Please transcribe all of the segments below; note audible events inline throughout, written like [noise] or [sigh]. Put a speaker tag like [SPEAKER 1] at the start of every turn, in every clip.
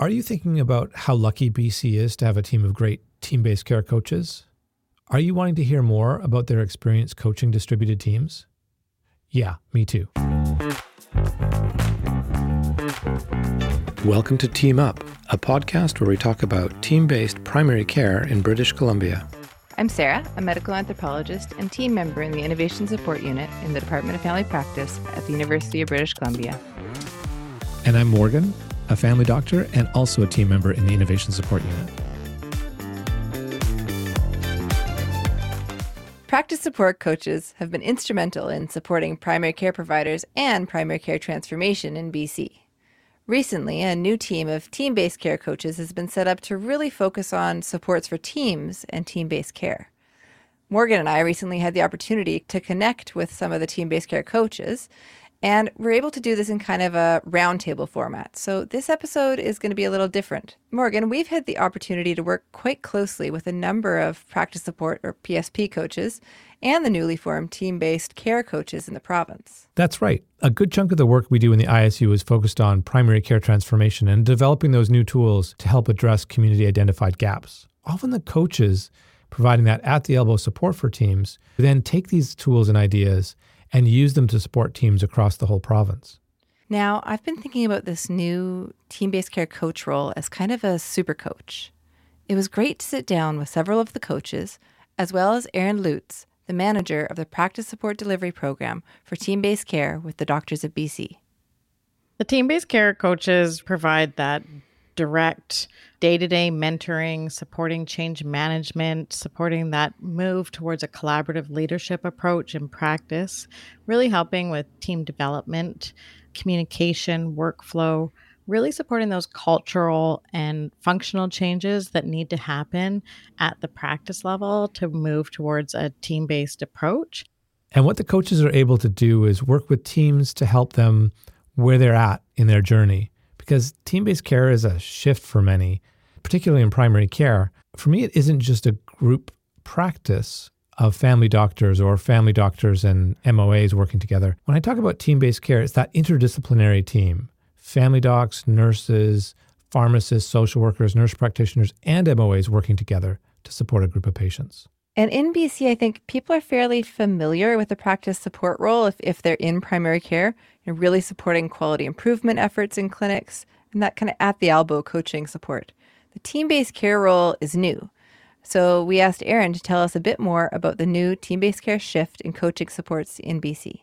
[SPEAKER 1] Are you thinking about how lucky BC is to have a team of great team based care coaches? Are you wanting to hear more about their experience coaching distributed teams? Yeah, me too. Welcome to Team Up, a podcast where we talk about team based primary care in British Columbia.
[SPEAKER 2] I'm Sarah, a medical anthropologist and team member in the Innovation Support Unit in the Department of Family Practice at the University of British Columbia.
[SPEAKER 1] And I'm Morgan, a family doctor, and also a team member in the Innovation Support Unit.
[SPEAKER 2] Practice support coaches have been instrumental in supporting primary care providers and primary care transformation in BC. Recently, a new team of team based care coaches has been set up to really focus on supports for teams and team based care. Morgan and I recently had the opportunity to connect with some of the team based care coaches and we're able to do this in kind of a roundtable format. So this episode is going to be a little different. Morgan, we've had the opportunity to work quite closely with a number of practice support or PSP coaches and the newly formed team based care coaches in the province.
[SPEAKER 1] That's right. A good chunk of the work we do in the ISU is focused on primary care transformation and developing those new tools to help address community identified gaps. Often the coaches providing that at the elbow support for teams then take these tools and ideas and use them to support teams across the whole province.
[SPEAKER 2] Now, I've been thinking about this new team based care coach role as kind of a super coach. It was great to sit down with several of the coaches, as well as Aaron Lutz, the manager of the Practice Support Delivery Program for Team Based Care with the Doctors of BC.
[SPEAKER 3] The team based care coaches provide that direct day to day mentoring, supporting change management, supporting that move towards a collaborative leadership approach in practice, really helping with team development, communication, workflow, really supporting those cultural and functional changes that need to happen at the practice level to move towards a team based approach.
[SPEAKER 1] And what the coaches are able to do is work with teams to help them where they're at in their journey because team based care is a shift for many, particularly in primary care. For me, it isn't just a group practice of family doctors or family doctors and MOAs working together. When I talk about team based care, it's that interdisciplinary team family docs, nurses, pharmacists, social workers, nurse practitioners, and MOAs working together to support a group of patients.
[SPEAKER 2] And in BC, I think people are fairly familiar with the practice support role if, if they're in primary care and really supporting quality improvement efforts in clinics and that kind of at the elbow coaching support. The team based care role is new. So we asked Erin to tell us a bit more about the new team based care shift in coaching supports in BC.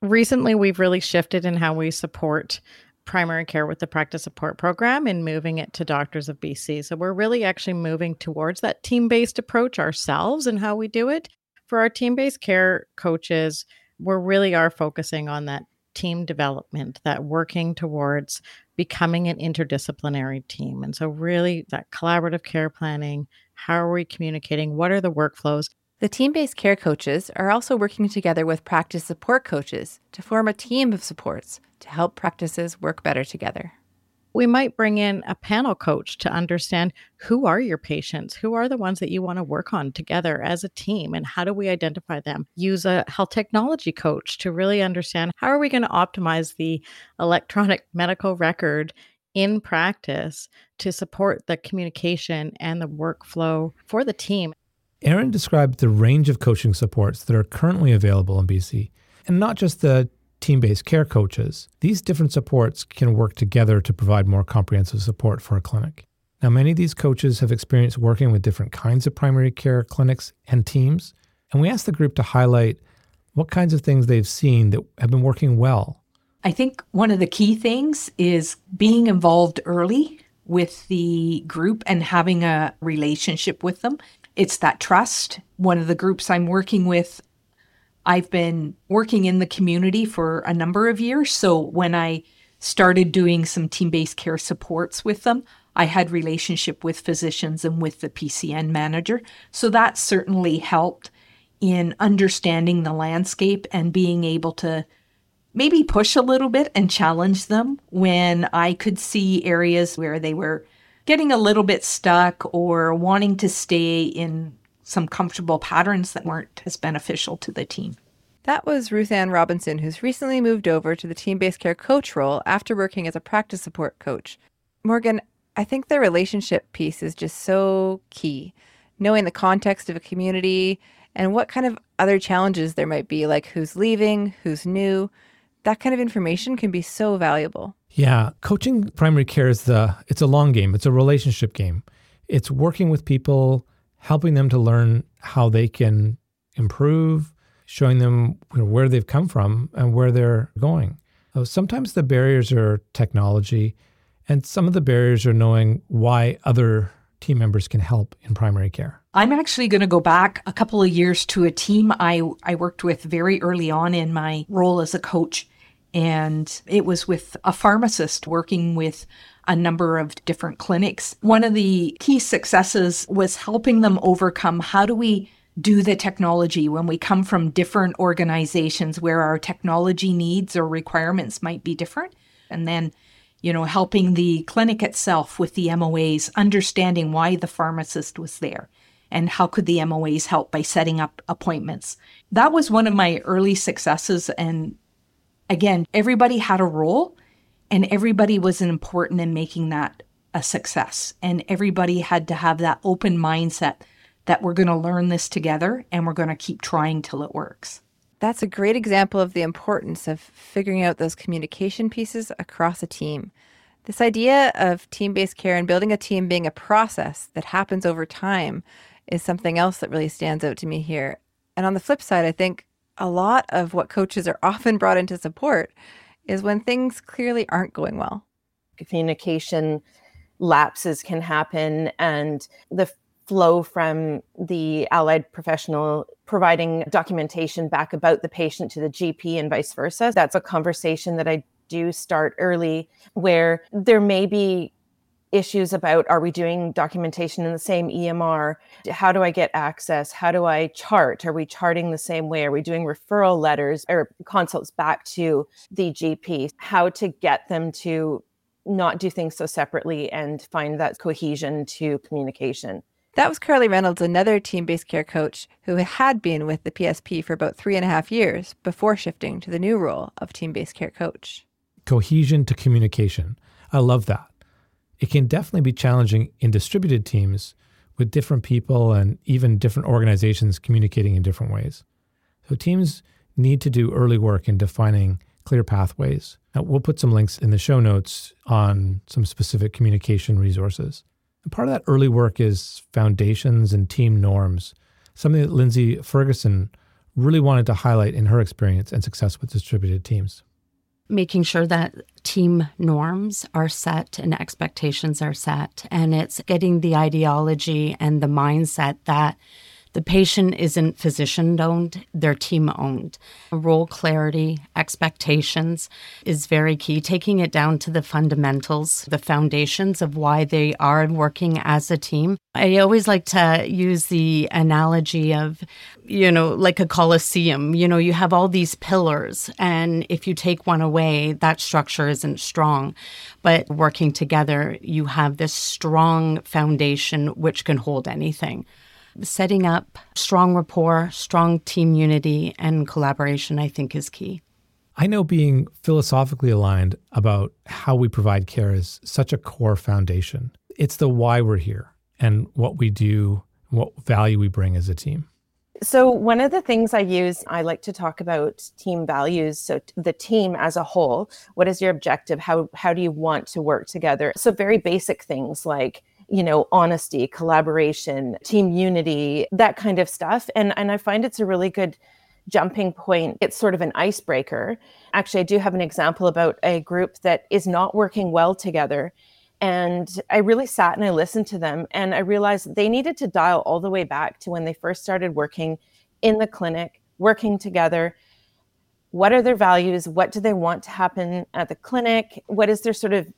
[SPEAKER 3] Recently, we've really shifted in how we support primary care with the practice support program and moving it to Doctors of BC. So we're really actually moving towards that team based approach ourselves and how we do it. For our team based care coaches, we really are focusing on that team development, that working towards becoming an interdisciplinary team. And so, really, that collaborative care planning how are we communicating? What are the workflows?
[SPEAKER 2] The team based care coaches are also working together with practice support coaches to form a team of supports to help practices work better together.
[SPEAKER 3] We might bring in a panel coach to understand who are your patients? Who are the ones that you want to work on together as a team? And how do we identify them? Use a health technology coach to really understand how are we going to optimize the electronic [laughs] medical record in practice to support the communication and the workflow for the team.
[SPEAKER 1] Erin described the range of coaching supports that are currently available in BC, and not just the team based care coaches. These different supports can work together to provide more comprehensive support for a clinic. Now, many of these coaches have experience working with different kinds of primary care clinics and teams, and we asked the group to highlight what kinds of things they've seen that have been working well.
[SPEAKER 4] I think one of the key things is being involved early with the group and having a relationship with them it's that trust. One of the groups I'm working with, I've been working in the community for a number of years. So when I started doing some team based care supports with them, I had relationship with physicians and with the PCN manager. So that certainly helped in understanding the landscape and being able to maybe push a little bit and challenge them when I could see areas where they were getting a little bit stuck or wanting to stay in some comfortable patterns that weren't as beneficial to the team.
[SPEAKER 2] That was Ruth Ann Robinson, who's recently moved over to the team based care coach role after working as a practice support coach. Morgan, I think the relationship piece is just so key. Knowing the context of a community and what kind of other challenges there might be, like who's leaving, who's new, that kind of information can be so valuable.
[SPEAKER 1] Yeah, coaching primary care is the it's a long game. It's a relationship game. It's working with people, helping them to learn how they can improve, showing them where they've come from and where they're going. So sometimes the barriers are technology, and some of the barriers are knowing why other team members can help in primary care.
[SPEAKER 4] I'm actually going to go back a couple of years to a team I, I worked with very early on in my role as a coach. And it was with a pharmacist working with a number of different clinics. One of the key successes was helping them overcome how do we do the technology when we come from different organizations where our technology needs or requirements might be different. And then, you know, helping the clinic itself with the MOAs, understanding why the pharmacist was there and how could the MOAs help by setting up appointments. That was one of my early successes. And again, everybody had a role and everybody was important in making that a success. And everybody had to have that open mindset that we're going to learn this together and we're going to keep trying till it works.
[SPEAKER 2] That's a great example of the importance of figuring out those communication pieces across a team. This idea of team based care and building a team being a process that happens over time is something else that really stands out to me here. And on the flip side, I think a lot of what coaches are [laughs] often brought into support is when things clearly aren't going well.
[SPEAKER 5] Communication lapses can happen, and the flow from the allied professional providing documentation back about the patient to the GP and vice versa. That's a conversation that I do start early where there may be issues about are we doing documentation in the same EMR? How do I get access? How do I chart? Are we charting the same way? Are we doing referral letters or consults back to the GP? How to get them to not do things so separately and find that cohesion to communication.
[SPEAKER 2] That was Carly Reynolds, another team based care coach who had been with the PSP for about three and a half years before shifting to the new role of team based care coach.
[SPEAKER 1] Cohesion to communication. I love that. It can definitely be challenging in distributed teams with different people and even different organizations communicating in different ways. So teams need to do early work in defining clear pathways. Now, we'll put some links in the show notes on some specific communication resources. And part of that early work is foundations and team norms, something that Lindsay Ferguson really wanted to highlight in her experience and success with distributed teams.
[SPEAKER 6] Making sure that team norms are set and expectations are set, and it's getting the ideology and the mindset that the patient isn't physician owned, they're team owned. Role clarity, expectations is very key, taking it down to the fundamentals, the foundations of why they are working as a team. I always like to use the analogy of, you know, like a coliseum. You know, you have all these pillars, and if you take one away, that structure isn't strong. But working together, you have this strong foundation which can hold anything setting up strong rapport, strong team unity, and collaboration, I think, is key.
[SPEAKER 1] I know being philosophically aligned about how we provide care is such a core foundation. It's the why we're here and what we do, what value we bring as a team.
[SPEAKER 5] So, one of the things I use, I like to talk about team values. So, the team as a whole, what is your objective? How, how do you want to work together? So, very basic things like you know honesty collaboration team unity that kind of stuff. And and i find it's a really good jumping point. It's sort of an icebreaker. Actually i do have an example about a group that is not working well together. And i really sat and i listened to them and i realized they needed to dial all the way back to when they first started working in the clinic working together. What are their values? What do they want to happen at the clinic? What is their sort of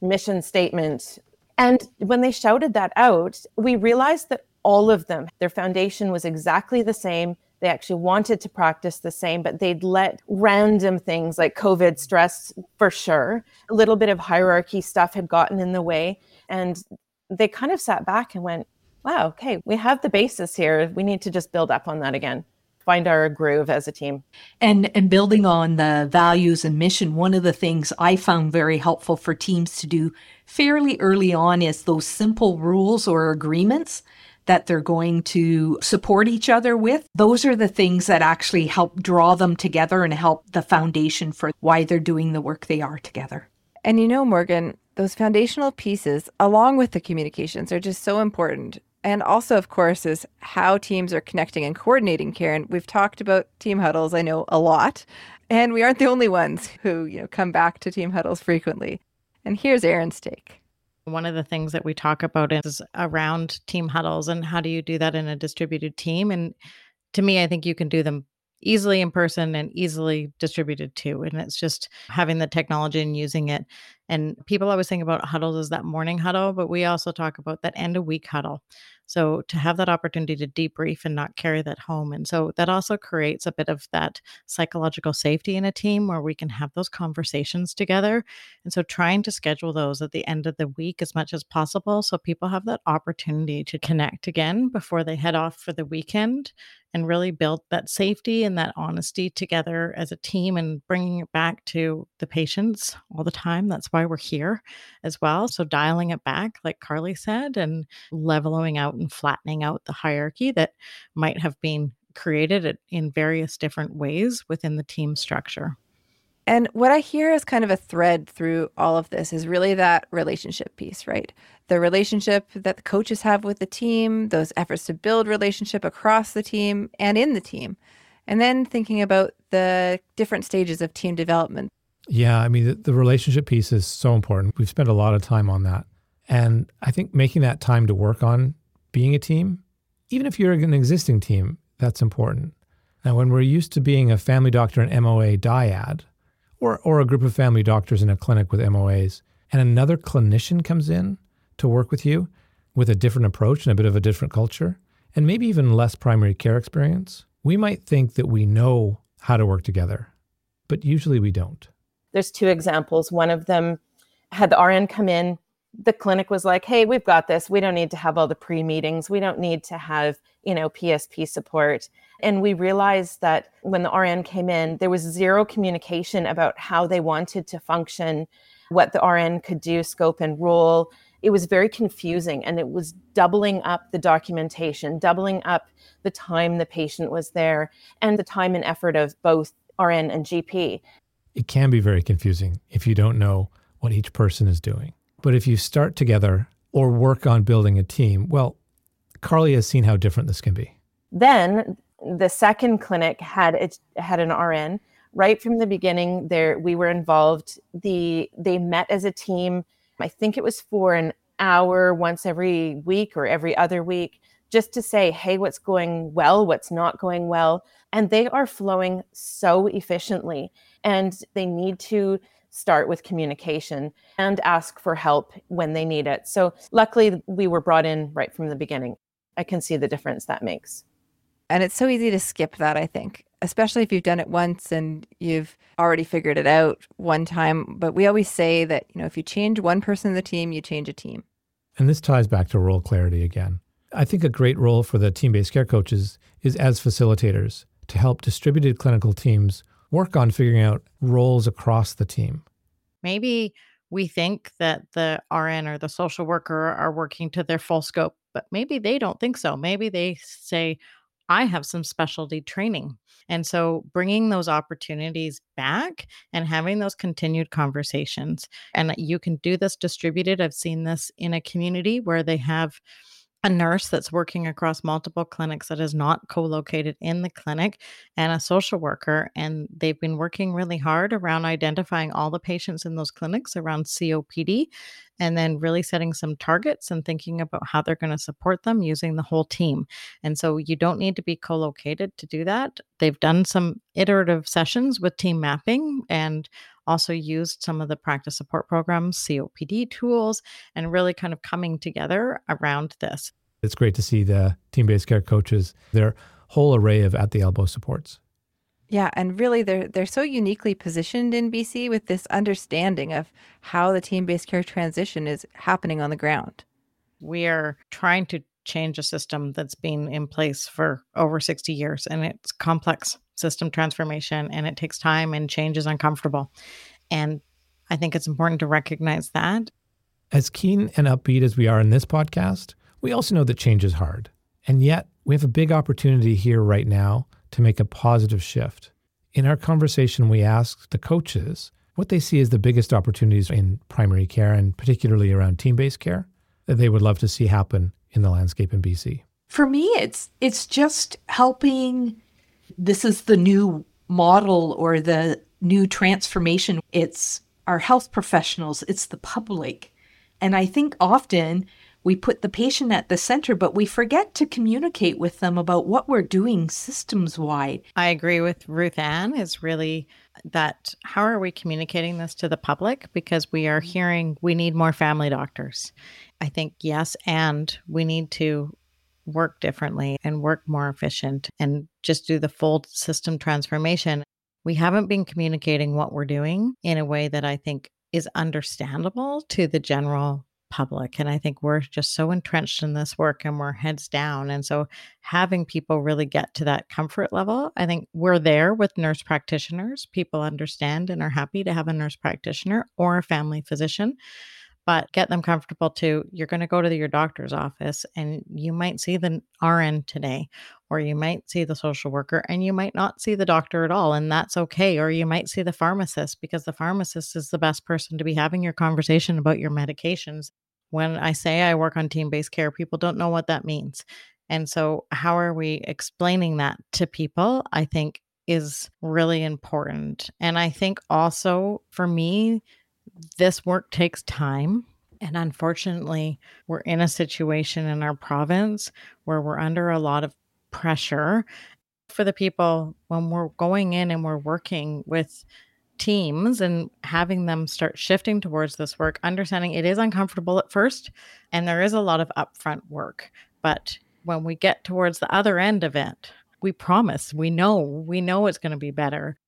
[SPEAKER 5] mission statement and when they shouted that out, we realized that all of them, their foundation was exactly the same. They actually wanted to practice the same, but they'd let random things like COVID stress for sure, a little bit of hierarchy stuff had gotten in the way. And they kind of sat back and went, wow, okay, we have the basis here. We need to just build up on that again. Find our groove as a team.
[SPEAKER 4] And and building on the values and mission, one of the things I found very helpful for teams to do fairly early on is those simple rules or agreements that they're going to support each other with. Those are the things that actually help draw them together and help the foundation for why they're doing the work they are together.
[SPEAKER 2] And you know, Morgan, those foundational pieces, along with the communications, are just so important. And also, of course, is how teams are connecting and coordinating Karen. We've talked about team huddles, I know, a lot. And we aren't the only ones who, you know, come back to team huddles frequently. And here's Aaron's take.
[SPEAKER 3] One of the things that we talk about is around team huddles and how do you do that in a distributed team? And to me, I think you can do them easily in person and easily distributed too. And it's just having the technology and using it. And people always think about huddles as that morning huddle, but we also talk about that end of week huddle. So to have that opportunity to debrief and not carry that home. And so that also creates a bit of that psychological safety in a team where we can have those conversations together. And so trying to schedule those at the end of the week as much as possible so people have that opportunity to connect again before they head off for the weekend and really build that safety and that honesty together as a team and bringing it back to the patients all the time. That's why we're here as well. So dialing it back, like Carly said, and leveling out and flattening out the hierarchy that might have been created in various different ways within the team structure.
[SPEAKER 2] And what I hear is kind of a thread through all of this is really that relationship piece, right? The relationship that the coaches have with the team, those efforts to build relationship across the team and in the team. And then thinking about the different stages of team development.
[SPEAKER 1] Yeah, I mean, the, the relationship piece is so important. We've spent a lot of time on that. And I think making that time to work on being a team, even if you're an existing team, that's important. Now, when we're used to being a family doctor and MOA dyad, or, or a group of family doctors in a clinic with MOAs, and another clinician comes in to work with you with a different approach and a bit of a different culture, and maybe even less primary care experience, we might think that we know how to work together, but usually we don't.
[SPEAKER 5] There's two examples. One of them had the RN come in. The clinic was like, hey, we've got this. We don't need to have all the pre meetings. We don't need to have, you know, PSP support. And we realized that when the RN came in, there was zero communication about how they wanted to function, what the RN could do, scope and role. It was very confusing and it was doubling up the documentation, doubling up the time the patient was there, and the time and effort of both RN and GP.
[SPEAKER 1] It can be very confusing if you don't know what each person is doing. But if you start together or work on building a team, well, Carly has seen how different this can be.
[SPEAKER 5] Then the second clinic had it had an RN right from the beginning. There we were involved. The they met as a team. I think it was for an hour once every week or every other week, just to say, hey, what's going well, what's not going well, and they are flowing so efficiently. And they need to start with communication and ask for help when they need it. So luckily, we were brought in right from the beginning. I can see the difference that makes.
[SPEAKER 2] And it's so easy to skip that, I think, especially if you've done it once and you've already figured it out one time. But we always say that, you know, if you change one person in the team, you change a team.
[SPEAKER 1] And this ties back to role clarity again. I think a great role for the team based care coaches is as facilitators to help distributed clinical teams work on figuring out roles across the team.
[SPEAKER 3] Maybe we think that the RN or the social worker are working to their full scope, but maybe they don't think so. Maybe they say, I have some specialty training. And so bringing those opportunities back and having those continued conversations. And you can do this distributed. I've seen this in a community where they have a nurse that's working across multiple clinics that is not co located in the clinic, and a social worker. And they've been working really hard around identifying all the patients in those clinics around COPD and then really setting some targets and thinking about how they're going to support them using the whole team. And so you don't need to be co located to do that. They've done some iterative sessions with team mapping and also used some of the practice support programs, COPD tools, and really kind of coming together around this.
[SPEAKER 1] It's great to see the team based care coaches, their whole array of at the elbow supports.
[SPEAKER 2] Yeah, and really they're they're so uniquely positioned in BC with this understanding of how the team-based care transition is happening on the ground.
[SPEAKER 3] We are trying to change a system that's been in place for over 60 years and it's complex system transformation and it takes time and change is uncomfortable. And I think it's important to recognize that.
[SPEAKER 1] As keen and upbeat as we are in this podcast, we also know that change is hard. And yet, we have a big opportunity here right now to make a positive shift. In our conversation, we asked the coaches what they see as the biggest opportunities in primary care and particularly around team based care that they would love to see happen in the landscape in BC.
[SPEAKER 4] For me, it's it's just helping this is the new model or the new transformation. It's our health professionals, it's the public. And I think often we put the patient at the center, but we forget to communicate with them about what we're doing systems wide.
[SPEAKER 3] I agree with Ruth Ann is really that how are we communicating this to the public? Because we are hearing we need more family doctors. I think yes, and we need to work differently and work more efficient and just do the full system transformation. We haven't been communicating what we're doing in a way that I think is understandable to the general public. And I think we're just so entrenched in this work and we're heads down. And so having people really get to that comfort level, I think we're there with nurse practitioners. People understand and are happy to have a nurse practitioner or a family physician but get them comfortable too. You're going to go to your doctor's office and you might see the RN today, or you might see the social worker, and you might not see the doctor at all. And that's okay. Or you might see the pharmacist because the pharmacist is the best person to be having your conversation about your medications. When I say I work on team based care, people don't know what that means. And so, how are we explaining that to people? I think is really important. And I think also for me, this work takes time. And unfortunately, we're in a situation in our province where we're under a lot of pressure for the people when we're going in and we're working with teams and having them start shifting towards this work, understanding it is uncomfortable at first and there is a lot of upfront work. But when we get towards the other end of it, we promise, we know, we know it's going to be better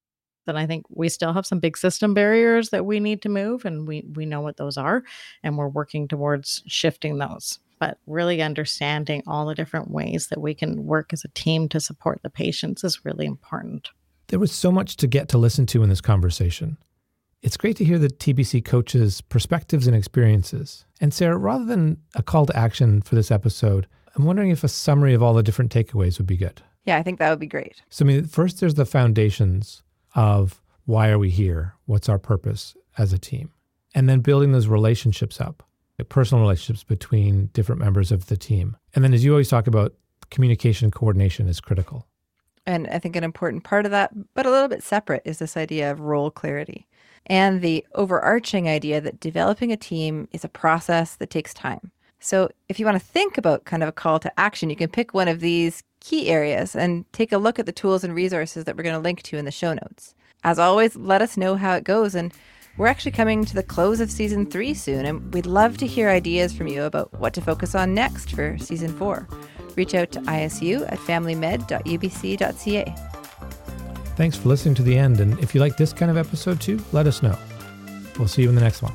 [SPEAKER 3] then I think we still have some big system barriers that we need to move, and we we know what those are, and we're working towards shifting those. But really understanding all the different ways that we can work as a team to support the patients is really important.
[SPEAKER 1] There was so much to get to listen to in this conversation. It's great to hear the TBC coaches' perspectives and experiences. And Sarah, rather than a call to action for this episode, I'm wondering if a summary of all the different takeaways would be good.
[SPEAKER 2] Yeah, I think that would be great.
[SPEAKER 1] So, I mean, first there's the foundations of why are we here? What's our purpose as a team? And then building those relationships up, personal relationships between different members of the team. And then, as you always talk about, communication coordination is critical.
[SPEAKER 2] And I think an important part of that, but a little bit separate, is this idea of role clarity and the overarching idea that developing a team is a process that takes time. So, if you want to think about kind of a call to action, you can pick one of these key areas and take a look at the tools and resources that we're going to link to in the show notes. As always, let us know how it goes. And we're actually coming to the close of season three soon, and we'd love to hear ideas from you about what to focus on next for season four. Reach out to isu at familymed.ubc.ca.
[SPEAKER 1] Thanks for listening to the end. And if you like this kind of episode too, let us know. We'll see you in the next one.